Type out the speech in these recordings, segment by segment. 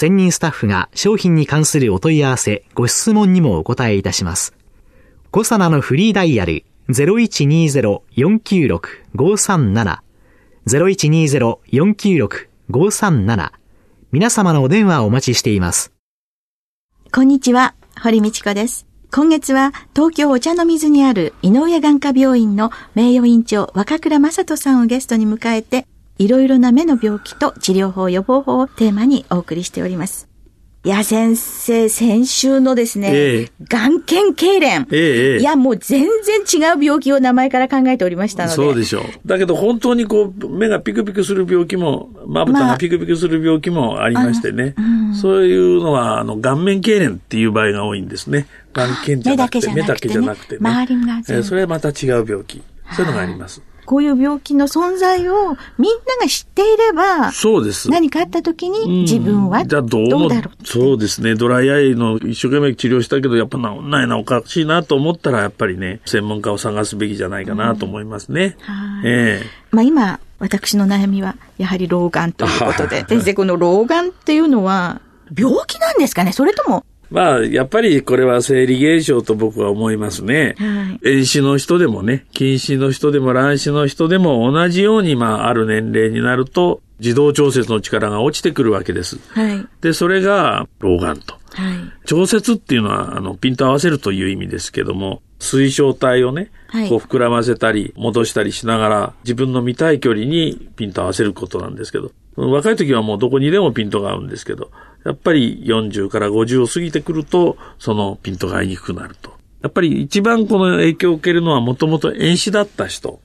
専任スタッフが商品に関するお問い合わせ、ご質問にもお答えいたします。コサナのフリーダイヤル0120-496-537 0120-496-537皆様のお電話をお待ちしています。こんにちは、堀道子です。今月は東京お茶の水にある井上眼科病院の名誉院長若倉正人さんをゲストに迎えていろいろな目の病気と治療法、予防法をテーマにお送りしております。いや、先生、先週のですね、ええ、眼瞼痙攣、ええ。いや、もう全然違う病気を名前から考えておりましたので。そうでしょう。だけど本当にこう、目がピクピクする病気も、まぶたがピクピクする病気もありましてね。まあうん、そういうのは、あの、顔面痙攣っていう場合が多いんですね。眼瞼じゃなくて、目だけじゃなくてね。周りが、えー。それはまた違う病気。そういうのがあります。こういう病気の存在をみんなが知っていれば、そうです。何かあった時に自分はどうだろうそうですね。ドライアイの一生懸命治療したけど、やっぱ治んないな、おかしいなと思ったら、やっぱりね、専門家を探すべきじゃないかなと思いますね。うん、ええまあ今、私の悩みは、やはり老眼ということで。先生、この老眼っていうのは、病気なんですかね？それともまあ、やっぱりこれは生理現象と僕は思いますね。はい、遠視の人でもね、近視の人でも乱視の人でも同じように、まあ、ある年齢になると、自動調節の力が落ちてくるわけです。はい、で、それが老眼と。はい、調節っていうのは、あの、ピント合わせるという意味ですけども、水晶体をね、こう膨らませたり、戻したりしながら、自分の見たい距離にピント合わせることなんですけど、若い時はもうどこにでもピントが合うんですけど、やっぱり40から50を過ぎてくると、そのピントが合いにくくなると。やっぱり一番この影響を受けるのはもともと遠視だった人。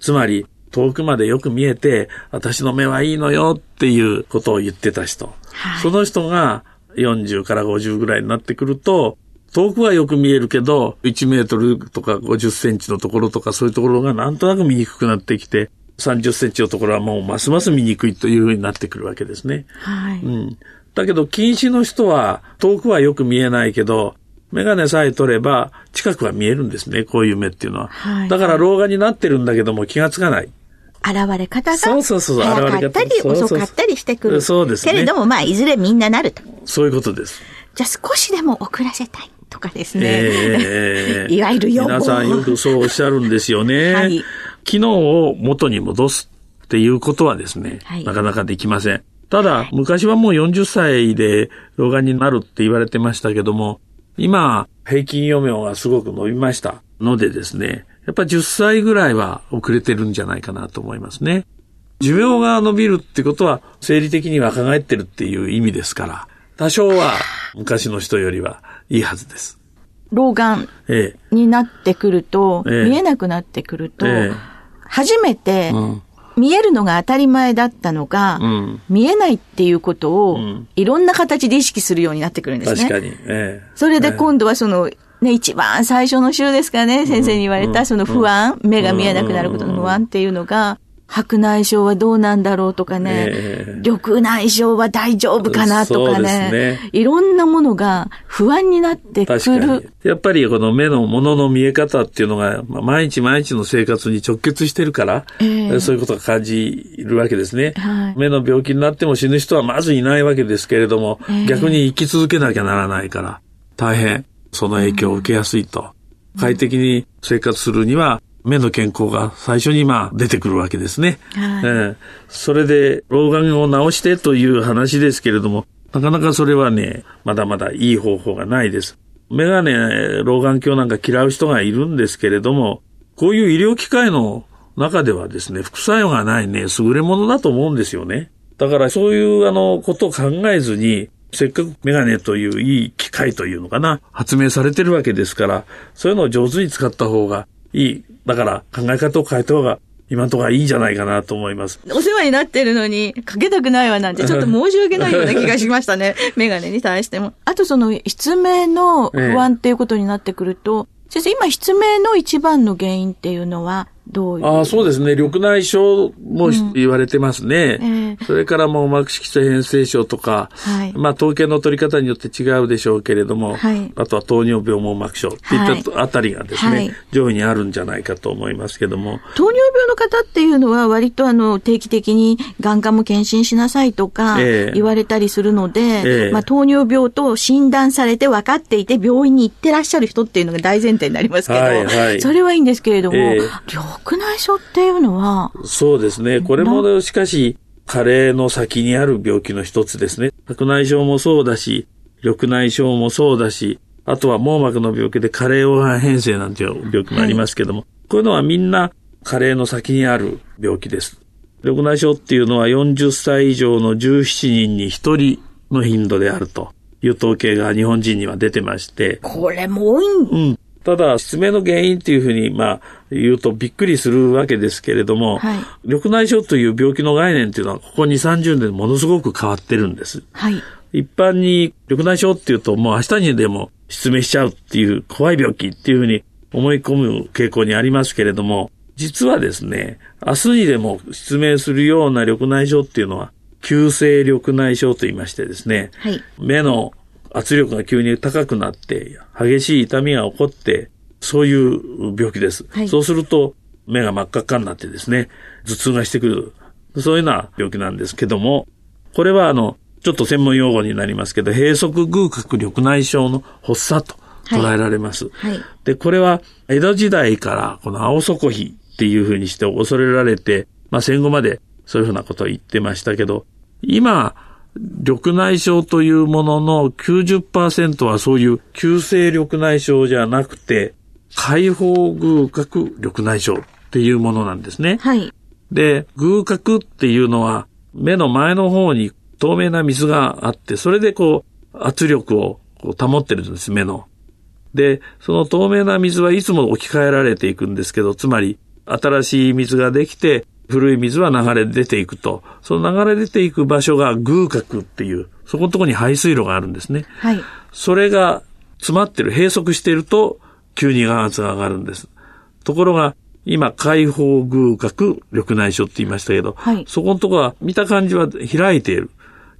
つまり、遠くまでよく見えて、私の目はいいのよっていうことを言ってた人。はい、その人が40から50ぐらいになってくると、遠くはよく見えるけど、1メートルとか50センチのところとかそういうところがなんとなく見にくくなってきて、30センチのところはもうますます見にくいというふうになってくるわけですね。はい。うん。だけど近視の人は遠くはよく見えないけど、メガネさえ取れば近くは見えるんですね、こういう目っていうのは。はい、だから老眼になってるんだけども気がつかない。現れ方が早かったり遅かったりしてくる。そうですね。けれどもまあいずれみんななると。そういうことです。じゃあ少しでも遅らせたい。とかですね。えー、いわゆる予防。皆さんよくそうおっしゃるんですよね。はい、機能を元に戻すっていうことはですね、はい、なかなかできません。ただ、昔はもう40歳で老眼になるって言われてましたけども、今、平均余命がすごく伸びましたのでですね、やっぱ10歳ぐらいは遅れてるんじゃないかなと思いますね。寿命が伸びるってことは、生理的に若返ってるっていう意味ですから、多少は昔の人よりはいいはずです。老眼になってくると、ええ、見えなくなってくると、え、初めて、見えるのが当たり前だったのが、うん、見えないっていうことを、いろんな形で意識するようになってくるんですね。確かに。それで今度はその、ね、一番最初の週ですかね、先生に言われた、その不安、目が見えなくなることの不安っていうのが、白内障はどうなんだろうとかね、えー、緑内障は大丈夫かなとかね、ね。いろんなものが不安になってくる。やっぱりこの目のものの見え方っていうのが、毎日毎日の生活に直結してるから、えー、そういうことが感じるわけですね、はい、目の病気になっても死ぬ人はまずいないわけですけれども、えー、逆に生き続けなきゃならないから、大変その影響を受けやすいと。快適に生活するには目の健康が最初にまあ出てくるわけですね。はい、えー、それで老眼を治してという話ですけれども、なかなかそれはね、まだまだいい方法がないです。メガネ、老眼鏡なんか嫌う人がいるんですけれども、こういう医療機械の中ではですね、副作用がないね、優れものだと思うんですよね。だからそういうあのことを考えずに、せっかくメガネといういい機械というのかな、発明されてるわけですから、そういうのを上手に使った方がいい。だから考え方を変えた方が今のところはいいんじゃないかなと思います。お世話になってるのに、かけたくないわなんて、ちょっと申し訳ないような気がしましたね。メガネに対しても。あとその、失明の不安っていうことになってくると、ええ、先生、今失明の一番の原因っていうのは、どういう？ああ、そうですね。緑内障も、うん、言われてますね。えー、それからもう膜色素変性症とか、はい、まあ統計の取り方によって違うでしょうけれども、はい、あとは糖尿病網膜症っていったあたりがですね、はい、上位にあるんじゃないかと思いますけども。糖尿病の方っていうのは割とあの定期的に眼科も検診しなさいとか言われたりするので、えー、まあ糖尿病と診断されて分かっていて病院に行ってらっしゃる人っていうのが大前提になりますけど、はいはい、それはいいんですけれども、えー白内障っていうのはそうですね。これもしかし、加齢の先にある病気の一つですね。白内障もそうだし、緑内障もそうだし、あとは網膜の病気で加齢黄斑変性なんていう病気もありますけども、はい、こういうのはみんな加齢の先にある病気です。緑内障っていうのは40歳以上の17人に1人の頻度であるという統計が日本人には出てまして。これも多いんうん。ただ、失明の原因っていうふうに、まあ、言うとびっくりするわけですけれども、はい、緑内障という病気の概念っていうのは、ここ2、30年ものすごく変わってるんです。はい、一般に緑内障っていうと、もう明日にでも失明しちゃうっていう怖い病気っていうふうに思い込む傾向にありますけれども、実はですね、明日にでも失明するような緑内障っていうのは、急性緑内障と言いましてですね、はい、目の圧力が急に高くなって、激しい痛みが起こって、そういう病気です。はい、そうすると、目が真っ赤っかになってですね、頭痛がしてくる。そういうような病気なんですけども、これはあの、ちょっと専門用語になりますけど、閉塞偶角緑内障の発作と捉えられます。はいはい、で、これは江戸時代からこの青底比っていうふうにして恐れられて、まあ戦後までそういうふうなことを言ってましたけど、今、緑内障というものの90%はそういう急性緑内障じゃなくて、開放偶角緑内障っていうものなんですね。はい。で、偶角っていうのは目の前の方に透明な水があって、それでこう圧力をこう保ってるんです、目の。で、その透明な水はいつも置き換えられていくんですけど、つまり新しい水ができて、古い水は流れ出ていくと、その流れ出ていく場所が偶角っていう、そこのところに排水路があるんですね。はい。それが詰まってる、閉塞していると、急に眼圧が上がるんです。ところが、今、開放偶角緑内障って言いましたけど、はい、そこのところは見た感じは開いている。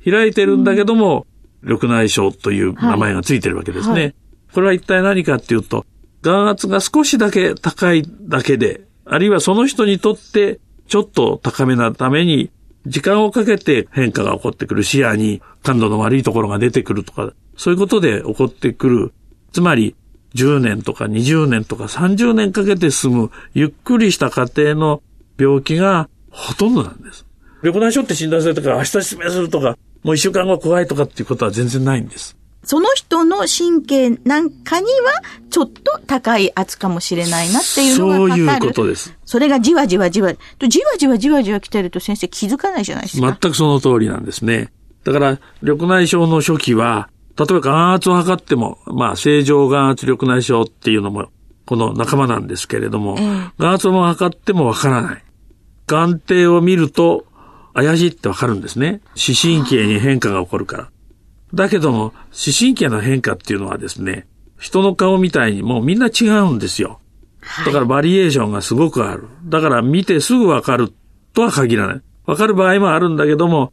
開いてるんだけども、うん、緑内障という名前がついてるわけですね。はいはい、これは一体何かっていうと、眼圧が少しだけ高いだけで、あるいはその人にとってちょっと高めなために、時間をかけて変化が起こってくる視野に感度の悪いところが出てくるとか、そういうことで起こってくる。つまり、10年とか20年とか30年かけて進むゆっくりした過程の病気がほとんどなんです。緑内障って診断されたから明日失明するとか、もう一週間後怖いとかっていうことは全然ないんです。その人の神経なんかには、ちょっと高い圧かもしれないなっていうのがそういうことです。それがじわじわじわ、じわじわじわじわ来てると先生気づかないじゃないですか。全くその通りなんですね。だから、緑内障の初期は、例えば眼圧を測っても、まあ、正常眼圧緑内障っていうのも、この仲間なんですけれども、えー、眼圧も測ってもわからない。眼底を見ると、怪しいってわかるんですね。視神経に変化が起こるから。だけども、視神経の変化っていうのはですね、人の顔みたいにもうみんな違うんですよ。だからバリエーションがすごくある。だから見てすぐわかるとは限らない。わかる場合もあるんだけども、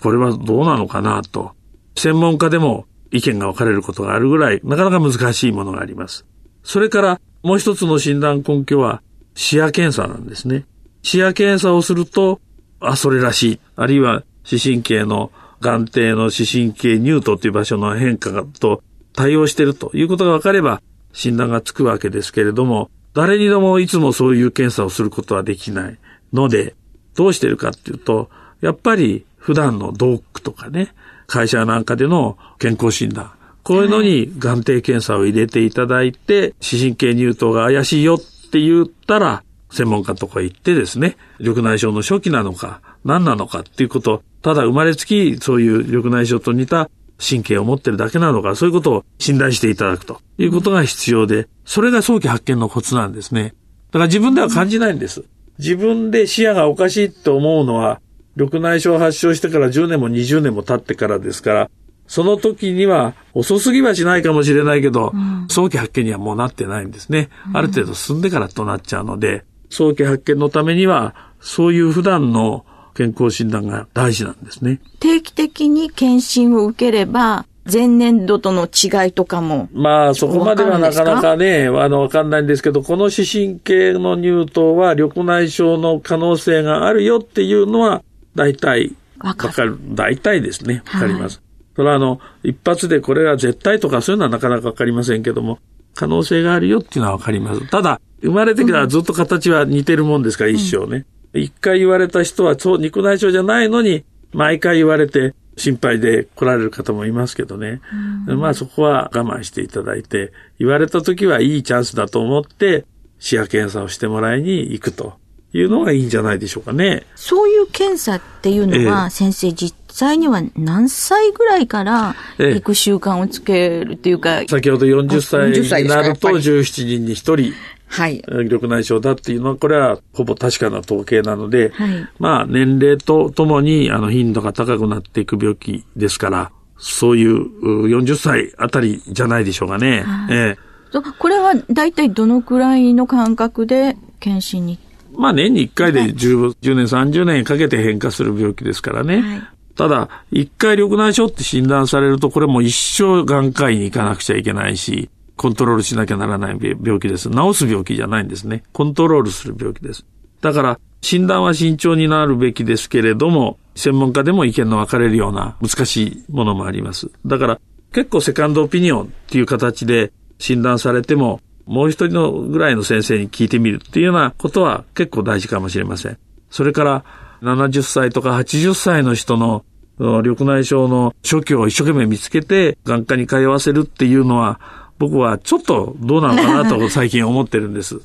これはどうなのかなと。専門家でも意見が分かれることがあるぐらい、なかなか難しいものがあります。それからもう一つの診断根拠は視野検査なんですね。視野検査をすると、あ、それらしい。あるいは視神経の眼底の視神経乳頭という場所の変化と対応しているということが分かれば診断がつくわけですけれども、誰にでもいつもそういう検査をすることはできないので、どうしてるかっていうと、やっぱり普段のドックとかね、会社なんかでの健康診断、こういうのに眼底検査を入れていただいて、視神経乳頭が怪しいよって言ったら、専門家とか行ってですね、緑内障の初期なのか、何なのかっていうことただ生まれつきそういう緑内障と似た神経を持ってるだけなのか、そういうことを診断していただくということが必要で、それが早期発見のコツなんですね。だから自分では感じないんです。自分で視野がおかしいって思うのは、緑内障を発症してから10年も20年も経ってからですから、その時には遅すぎはしないかもしれないけど、うん、早期発見にはもうなってないんですね。ある程度進んでからとなっちゃうので、早期発見のためには、そういう普段の健康診断が大事なんですね。定期的に検診を受ければ、前年度との違いとかも。まあ、そこまではなかなかね、あの、わかんないんですけど、この視神経の乳頭は緑内障の可能性があるよっていうのは、大体、わかる。大体ですね。わかります。はい、それはあの、一発でこれが絶対とかそういうのはなかなかわかりませんけども、可能性があるよっていうのはわかります。ただ、生まれてからずっと形は似てるもんですから、一生ね。一、回言われた人は、そう、肉内障じゃないのに、毎回言われて、心配で来られる方もいますけどね。まあそこは我慢していただいて、言われた時はいいチャンスだと思って、視野検査をしてもらいに行くというのがいいんじゃないでしょうかね。そういう検査っていうのは、え先生実際には何歳ぐらいから行く習慣をつけるっていうか、え、先ほど40歳になると17人に1人はい。緑内障だっていうのは、これはほぼ確かな統計なので、はい、まあ、年齢とともに、あの、頻度が高くなっていく病気ですから、そういう40歳あたりじゃないでしょうかね。はい、えー、これは大体どのくらいの間隔で検診に？まあ年に1回で 10,、はい、10年、30年かけて変化する病気ですからね。はい、ただ、1回緑内障って診断されると、これも一生眼科医に行かなくちゃいけないし、コントロールしなきゃならない病気です。治す病気じゃないんですね。コントロールする病気です。だから、診断は慎重になるべきですけれども、専門家でも意見の分かれるような難しいものもあります。だから、結構セカンドオピニオンっていう形で診断されても、もう一人のぐらいの先生に聞いてみるっていうようなことは結構大事かもしれません。それから、70歳とか80歳の人の緑内障の初期を一生懸命見つけて眼科に通わせるっていうのは、僕はちょっとどうなのかなと 最近思ってるんです。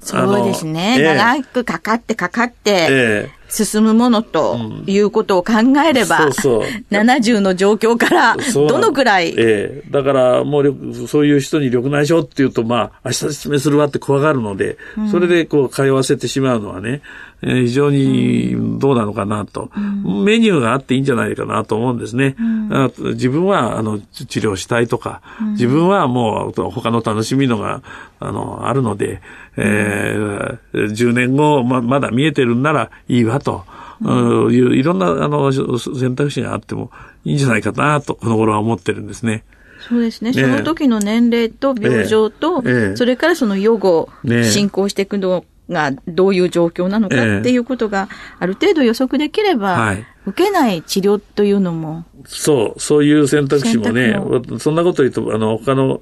そうですね、えー、長くかかってかかって、進むものということを考えれば、うん、そうそう。70の状況からどのくらい？ええ。ー、だからもうそういう人に緑内障っていうと、まあ、明日説明するわって怖がるので、それでこう通わせてしまうのはね、えー、非常にどうなのかなと、うん、メニューがあっていいんじゃないかなと思うんですね。うん、自分はあの治療したいとか、自分はもう他の楽しみのがあのあるので、えー、10年後ままだ見えてるんならいいわと。うん、いろんなあの選択肢があってもいいんじゃないかなとこの頃は思ってるんですね。そうですね。その時の年齢と病状と、ええ、それからその予後、ね、進行していくのがどういう状況なのかっていうことがある程度予測できれば、はい、受けない治療というのも。そう、そういう選択肢もね、もそんなこと言うと、あの、他の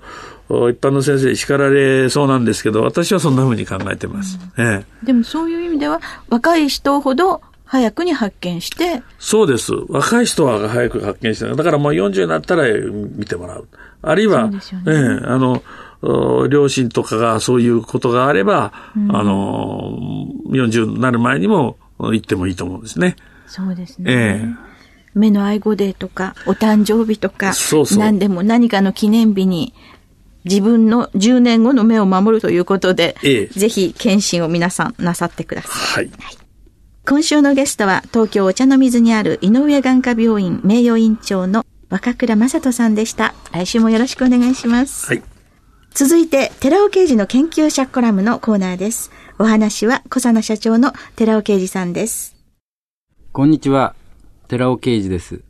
一般の先生に叱られそうなんですけど、私はそんなふうに考えてます。うん、ええ、でもそういう意味では、若い人ほど早くに発見して。そうです。若い人は早く発見して。だからもう40になったら見てもらう。あるいは、ね、ええ、あの、両親とかがそういうことがあれば、うん、あの、40になる前にも行ってもいいと思うんですね。そうですね。ええ目の愛護デーとか、お誕生日とか、そうそう何でも何かの記念日に、自分の10年後の目を守るということで、ええ、ぜひ検診を皆さんなさってください。はい、はい、今週のゲストは、東京お茶の水にある井上眼科病院名誉院長の若倉正人さんでした。来週もよろしくお願いします。はい。続いて、寺尾刑事の研究者コラムのコーナーです。お話は、小佐野社長の寺尾刑事さんです。こんにちは、寺尾刑事です。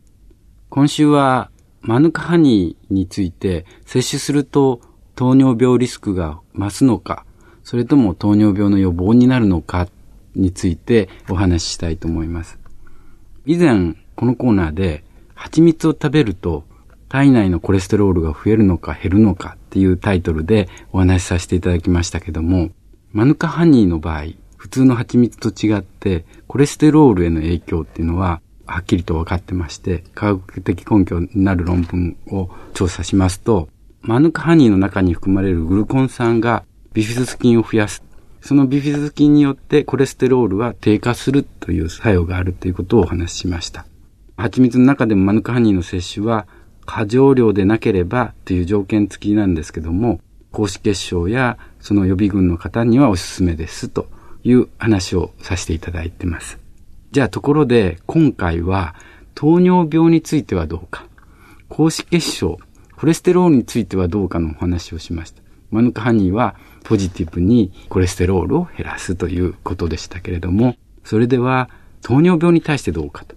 今週は、マヌカハニーについて、摂取すると糖尿病リスクが増すのか、それとも糖尿病の予防になるのかについてお話ししたいと思います。以前、このコーナーで、蜂蜜を食べると体内のコレステロールが増えるのか減るのかっていうタイトルでお話しさせていただきましたけども、マヌカハニーの場合、普通の蜂蜜と違ってコレステロールへの影響っていうのははっきりと分かってまして、科学的根拠になる論文を調査しますと、マヌカハニーの中に含まれるグルコン酸がビフィズス菌を増やす。そのビフィズス菌によってコレステロールは低下するという作用があるということをお話ししました。蜂蜜の中でもマヌカハニーの摂取は過剰量でなければという条件付きなんですけども、高脂血症やその予備軍の方にはおすすめですという話をさせていただいてます。じゃあところで今回は糖尿病についてはどうか、高脂血症、コレステロールについてはどうかのお話をしました。マヌカハニーはポジティブにコレステロールを減らすということでしたけれども、それでは糖尿病に対してどうかと。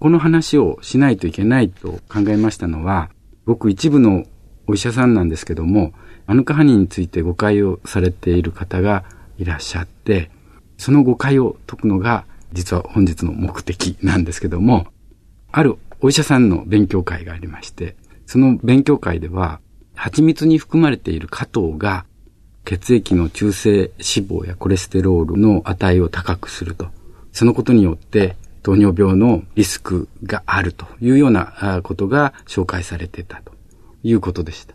この話をしないといけないと考えましたのは、僕一部のお医者さんなんですけども、マヌカハニーについて誤解をされている方がいらっしゃって、その誤解を解くのが実は本日の目的なんですけども、あるお医者さんの勉強会がありまして、その勉強会では、蜂蜜に含まれている果糖が血液の中性脂肪やコレステロールの値を高くすると。そのことによって糖尿病のリスクがあるというようなことが紹介されてたということでした。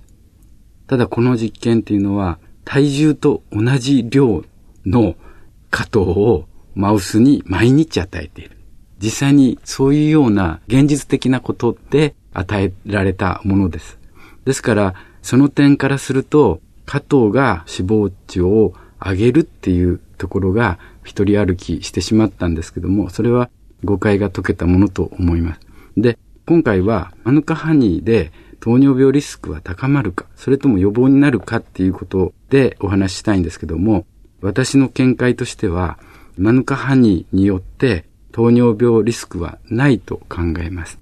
ただこの実験っていうのは体重と同じ量の果糖をマウスに毎日与えている。実際にそういうような現実的なことで与えられたものです。ですから、その点からすると、加藤が脂肪値を上げるっていうところが一人歩きしてしまったんですけども、それは誤解が解けたものと思います。で、今回はマヌカハニーで糖尿病リスクは高まるか、それとも予防になるかっていうことでお話ししたいんですけども、私の見解としては、マヌカハニーによって糖尿病リスクはないと考えます。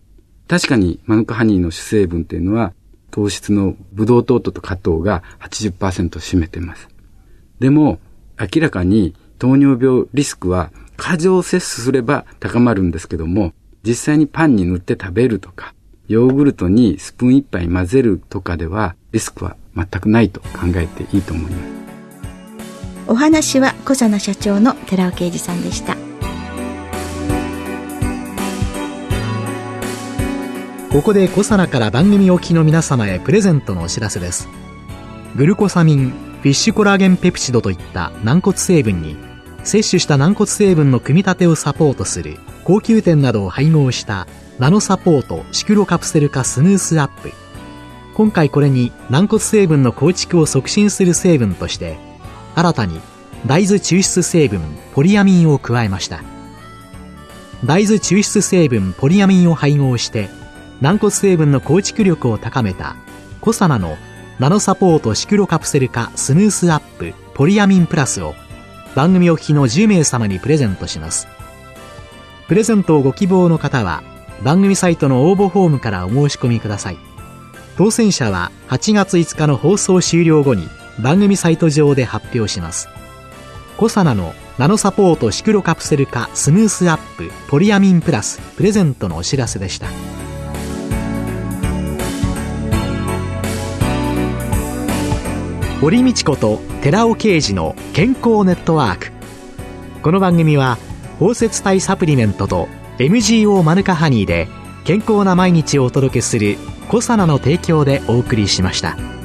確かにマヌカハニーの主成分というのは糖質のブドウ糖と果糖が80%占めてます。でも明らかに糖尿病リスクは過剰摂取すれば高まるんですけども、実際にパンに塗って食べるとか、ヨーグルトにスプーン一杯混ぜるとかではリスクは全くないと考えていいと思います。お話は小佐奈社長の寺尾啓二さんでした。ここで小佐奈から番組おきの皆様へプレゼントのお知らせです。グルコサミンフィッシュコラーゲンペプチドといった軟骨成分に摂取した軟骨成分の組み立てをサポートする高級店などを配合したナノサポートシクロカプセル化スヌースアップ。今回これに軟骨成分の構築を促進する成分として新たに大豆抽出成分ポリアミンを加えました。大豆抽出成分ポリアミンを配合して軟骨成分の構築力を高めたコサナのナノサポートシクロカプセル化スムースアップポリアミンプラスを番組お聞きの10名様にプレゼントします。プレゼントをご希望の方は番組サイトの応募フォームからお申し込みください。当選者は8月5日の放送終了後に番組サイト上で発表します。コサナのナノサポートシクロカプセル化スムースアップポリアミンプラスプレゼントのお知らせでした。堀道子と寺尾啓二の健康ネットワーク。この番組は包摂体サプリメントと MGO マヌカハニーで健康な毎日をお届けするコサナの提供でお送りしました。